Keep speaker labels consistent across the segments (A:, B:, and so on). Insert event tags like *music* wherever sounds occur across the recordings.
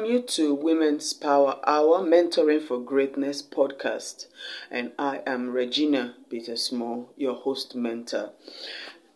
A: welcome you to Women's Power Hour Mentoring for Greatness podcast. And I am Regina Peter Small, your host mentor.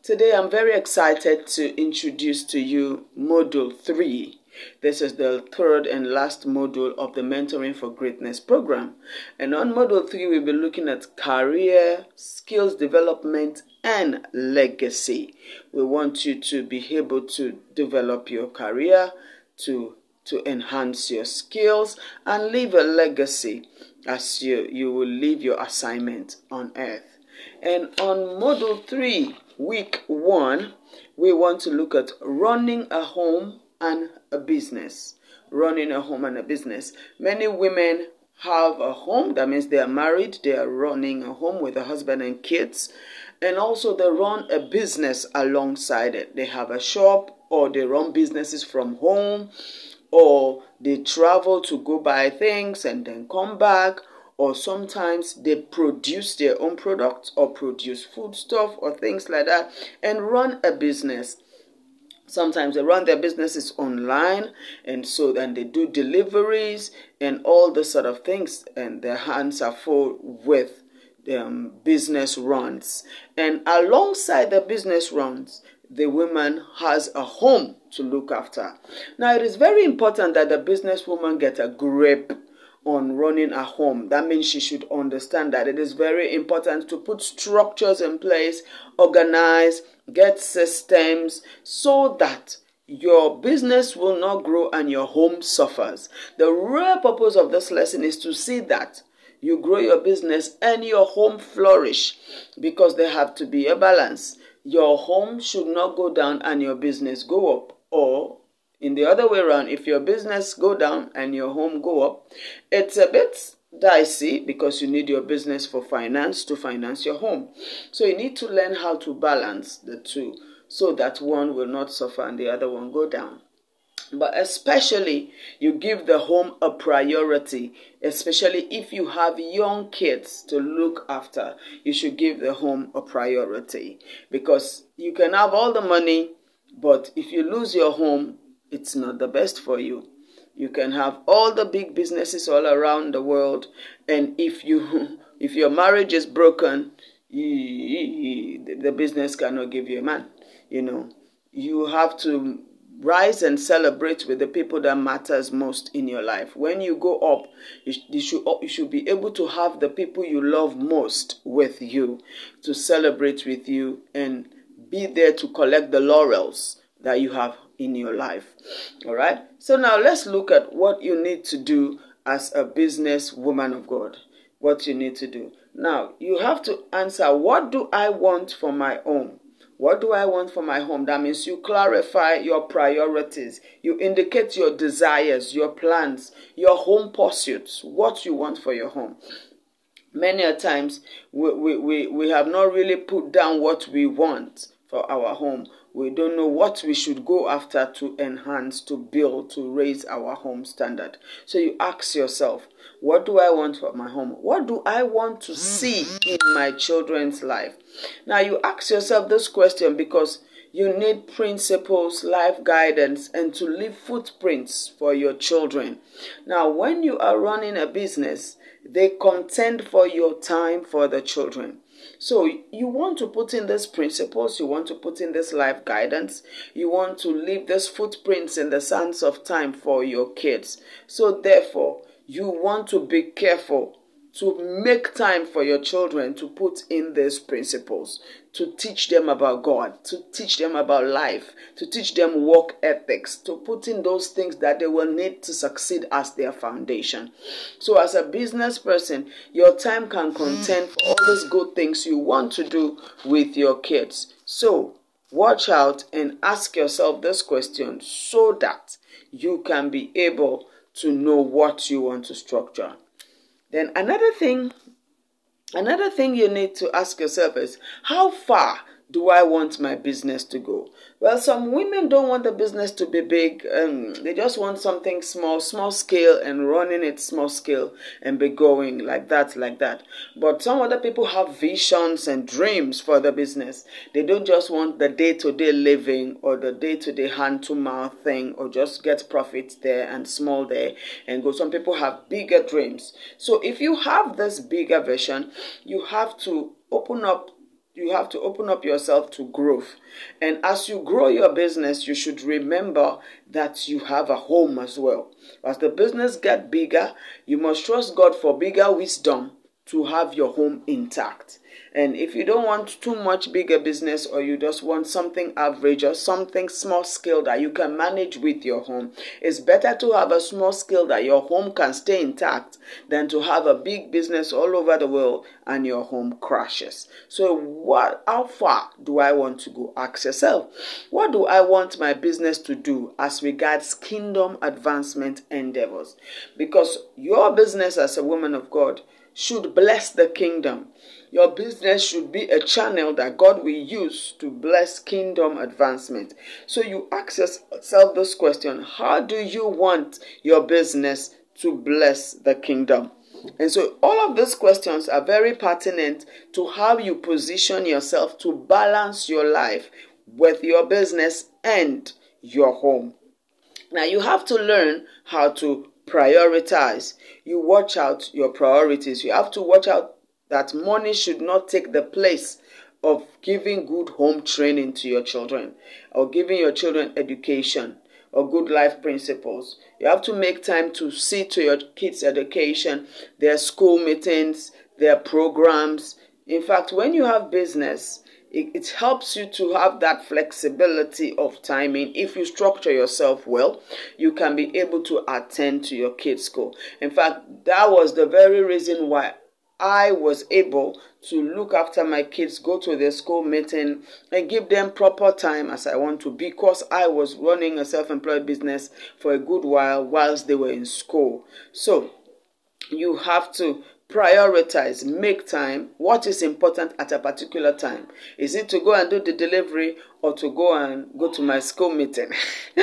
A: Today I'm very excited to introduce to you Module 3. This is the third and last module of the Mentoring for Greatness program. And on Module 3, we'll be looking at career, skills development, and legacy. We want you to be able to develop your career, to to enhance your skills and leave a legacy as you, you will leave your assignment on earth. And on module 3, week 1, we want to look at running a home and a business. Running a home and a business. Many women have a home, that means they are married, they are running a home with a husband and kids, and also they run a business alongside it. They have a shop or they run businesses from home or they travel to go buy things and then come back or sometimes they produce their own products or produce food stuff or things like that and run a business. Sometimes they run their businesses online and so then they do deliveries and all the sort of things and their hands are full with um, business runs. And alongside the business runs the woman has a home to look after. Now, it is very important that the businesswoman get a grip on running a home. That means she should understand that it is very important to put structures in place, organize, get systems so that your business will not grow and your home suffers. The real purpose of this lesson is to see that you grow your business and your home flourish because there have to be a balance your home should not go down and your business go up. Or in the other way around if your business go down and your home go up it's a bit dicey because you need your business for finance to finance your home. So you need to learn how to balance the two so that one will not suffer and the other one go down but especially you give the home a priority especially if you have young kids to look after you should give the home a priority. Because you can have all the money but if you lose your home it's not the best for you. You can have all the big businesses all around the world and if you *laughs* if your marriage is broken the business cannot give you a man you know. You have to rise and celebrate with the people that matters most in your life. When you go up you, you, should you should be able to have the people you love most with you to celebrate with you and be there to collect the laurels that you have in your life. All right? So now let's look at what you need to do as a business woman of god. What you need to do. Now you have to answer what do i want for my own what do I want for my home? That means you clarify your priorities. You indicate your desires, your plans, your home pursuits, what you want for your home. Many a times we, we, we, we have not really put down what we want for our home. We don't know what we should go after to enhance, to build, to raise our home standard. So you ask yourself, what do I want for my home? What do I want to see in my children's life? Now you ask yourself this question because you need principles, life guidance, and to leave footprints for your children. Now, when you are running a business, they contend for your time for the children. So you want to put in these principles, you want to put in this life guidance, you want to leave these footprints in the sands of time for your kids. So therefore, you want to be careful to make time for your children to put in these principles, to teach them about God, to teach them about life, to teach them work ethics, to put in those things that they will need to succeed as their foundation. So, as a business person, your time can contend for all those good things you want to do with your kids. So, watch out and ask yourself this question so that you can be able to know what you want to structure. Then another thing, another thing you need to ask yourself is how far do I want my business to go? Well, some women don't want the business to be big. Um, they just want something small, small scale, and running it small scale and be going like that, like that. But some other people have visions and dreams for the business. They don't just want the day to day living or the day to day hand to mouth thing or just get profit there and small there and go. Some people have bigger dreams. So if you have this bigger vision, you have to open up you have to open up yourself to growth. And as you grow your business, you should remember that you have a home as well. As the business get bigger, you must trust God for bigger wisdom to have your home intact. And if you don't want too much bigger business or you just want something average or something small scale that you can manage with your home, it's better to have a small scale that your home can stay intact than to have a big business all over the world and your home crashes. So what how far do I want to go? Ask yourself. What do I want my business to do as regards kingdom advancement endeavors? Because your business as a woman of God should bless the kingdom. Your business should be a channel that God will use to bless kingdom advancement. So you ask yourself this question How do you want your business to bless the kingdom? And so, all of these questions are very pertinent to how you position yourself to balance your life with your business and your home. Now, you have to learn how to prioritize. You watch out your priorities. You have to watch out that money should not take the place of giving good home training to your children or giving your children education or good life principles. You have to make time to see to your kids' education, their school meetings, their programs. In fact, when you have business, it, it helps you to have that flexibility of timing. If you structure yourself well, you can be able to attend to your kids' school. In fact, that was the very reason why I was able to look after my kids, go to their school meeting, and give them proper time as I want to because I was running a self employed business for a good while whilst they were in school. So, you have to prioritize, make time, what is important at a particular time. Is it to go and do the delivery or to go and go to my school meeting?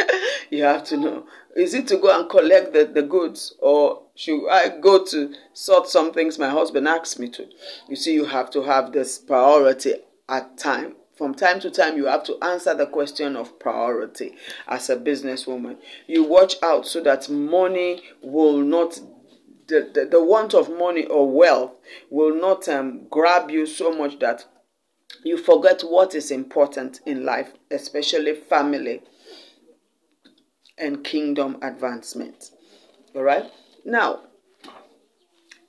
A: *laughs* you have to know. Is it to go and collect the, the goods or should I go to sort some things my husband asked me to? You see, you have to have this priority at time. From time to time, you have to answer the question of priority as a businesswoman. You watch out so that money will not the, the, the want of money or wealth will not um, grab you so much that you forget what is important in life, especially family and kingdom advancement. All right. Now,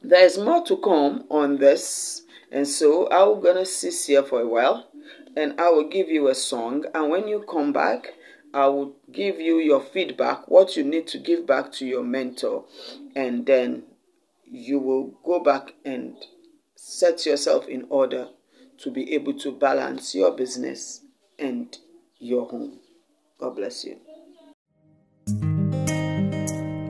A: there's more to come on this, and so I'm gonna sit here for a while, and I will give you a song. And when you come back, I will give you your feedback, what you need to give back to your mentor, and then you will go back and set yourself in order to be able to balance your business and your home. God bless you.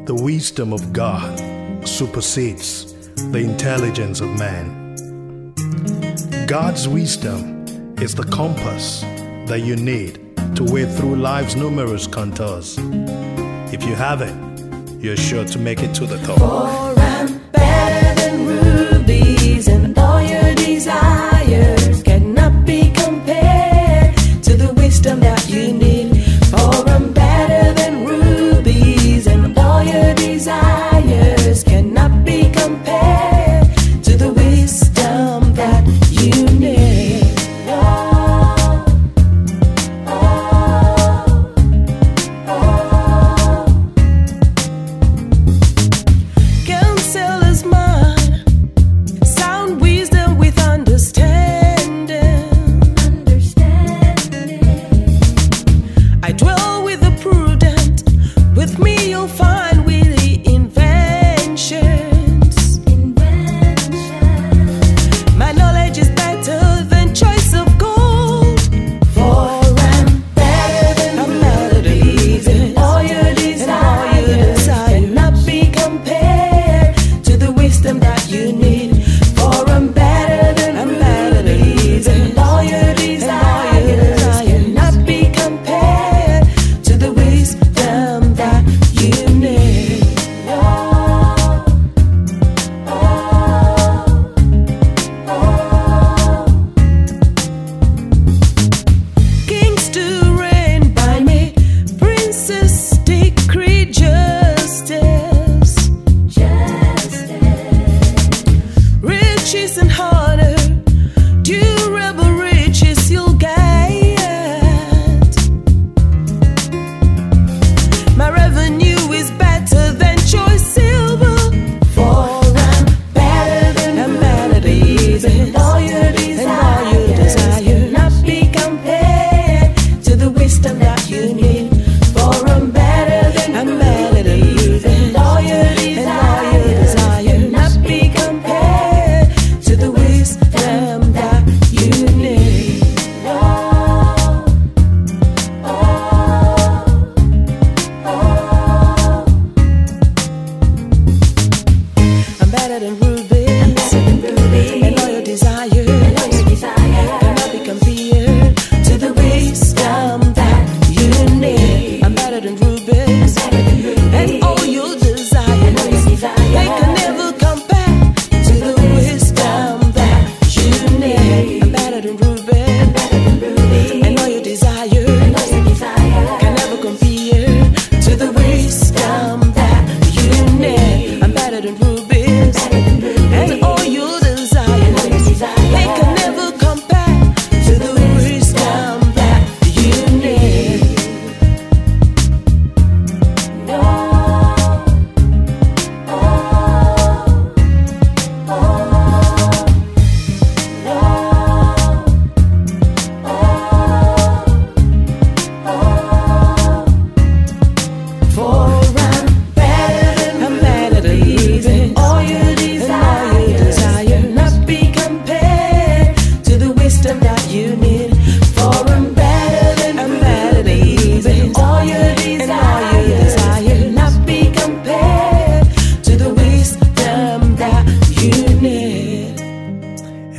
B: The wisdom of God supersedes the intelligence of man. God's wisdom is the compass that you need to wade through life's numerous contours. If you have it, you're sure to make it to the top.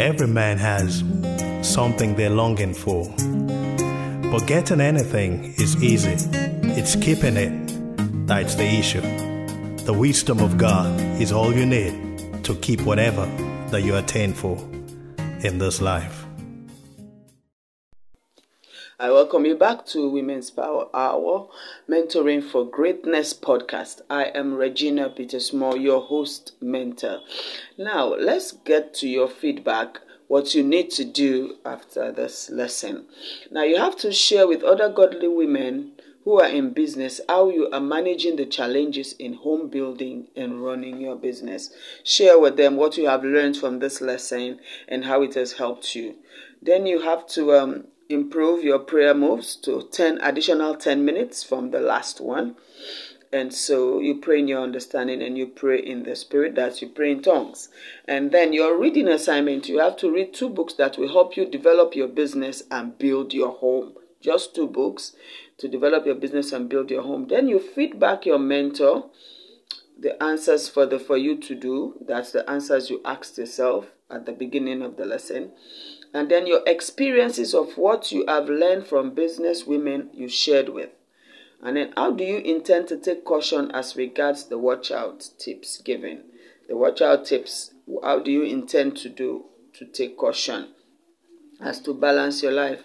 B: Every man has something they're longing for. But getting anything is easy, it's keeping it that's the issue. The wisdom of God is all you need to keep whatever that you attain for in this life.
A: I welcome you back to Women's Power Hour, Mentoring for Greatness podcast. I am Regina Petersmore, your host mentor. Now, let's get to your feedback. What you need to do after this lesson. Now, you have to share with other godly women who are in business how you are managing the challenges in home building and running your business. Share with them what you have learned from this lesson and how it has helped you. Then you have to um, improve your prayer moves to 10 additional 10 minutes from the last one. And so you pray in your understanding and you pray in the spirit that you pray in tongues. And then your reading assignment, you have to read two books that will help you develop your business and build your home. Just two books to develop your business and build your home. Then you feedback your mentor the answers for the for you to do. That's the answers you asked yourself at the beginning of the lesson. And then your experiences of what you have learned from business women you shared with. And then how do you intend to take caution as regards the watch out tips given? The watch out tips, how do you intend to do to take caution as to balance your life?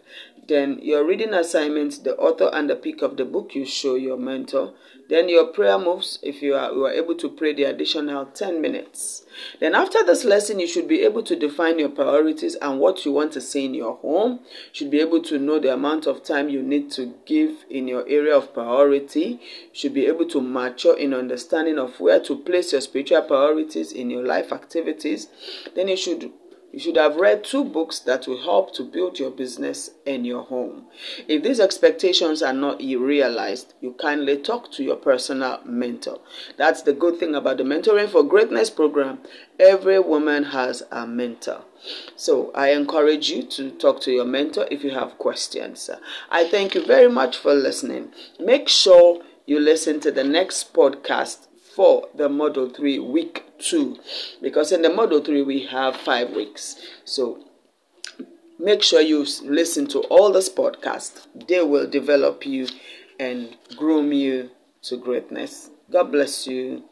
A: Then your reading assignments, the author and the pick of the book you show your mentor. Then your prayer moves, if you are, you are able to pray the additional 10 minutes. Then after this lesson, you should be able to define your priorities and what you want to see in your home. You should be able to know the amount of time you need to give in your area of priority. You should be able to mature in understanding of where to place your spiritual priorities in your life activities. Then you should you should have read two books that will help to build your business and your home. If these expectations are not realized, you kindly talk to your personal mentor. That's the good thing about the Mentoring for Greatness program. Every woman has a mentor. So I encourage you to talk to your mentor if you have questions. I thank you very much for listening. Make sure you listen to the next podcast for the Model 3 week 2 because in the Model 3 we have 5 weeks. So make sure you listen to all this podcast. They will develop you and groom you to greatness. God bless you.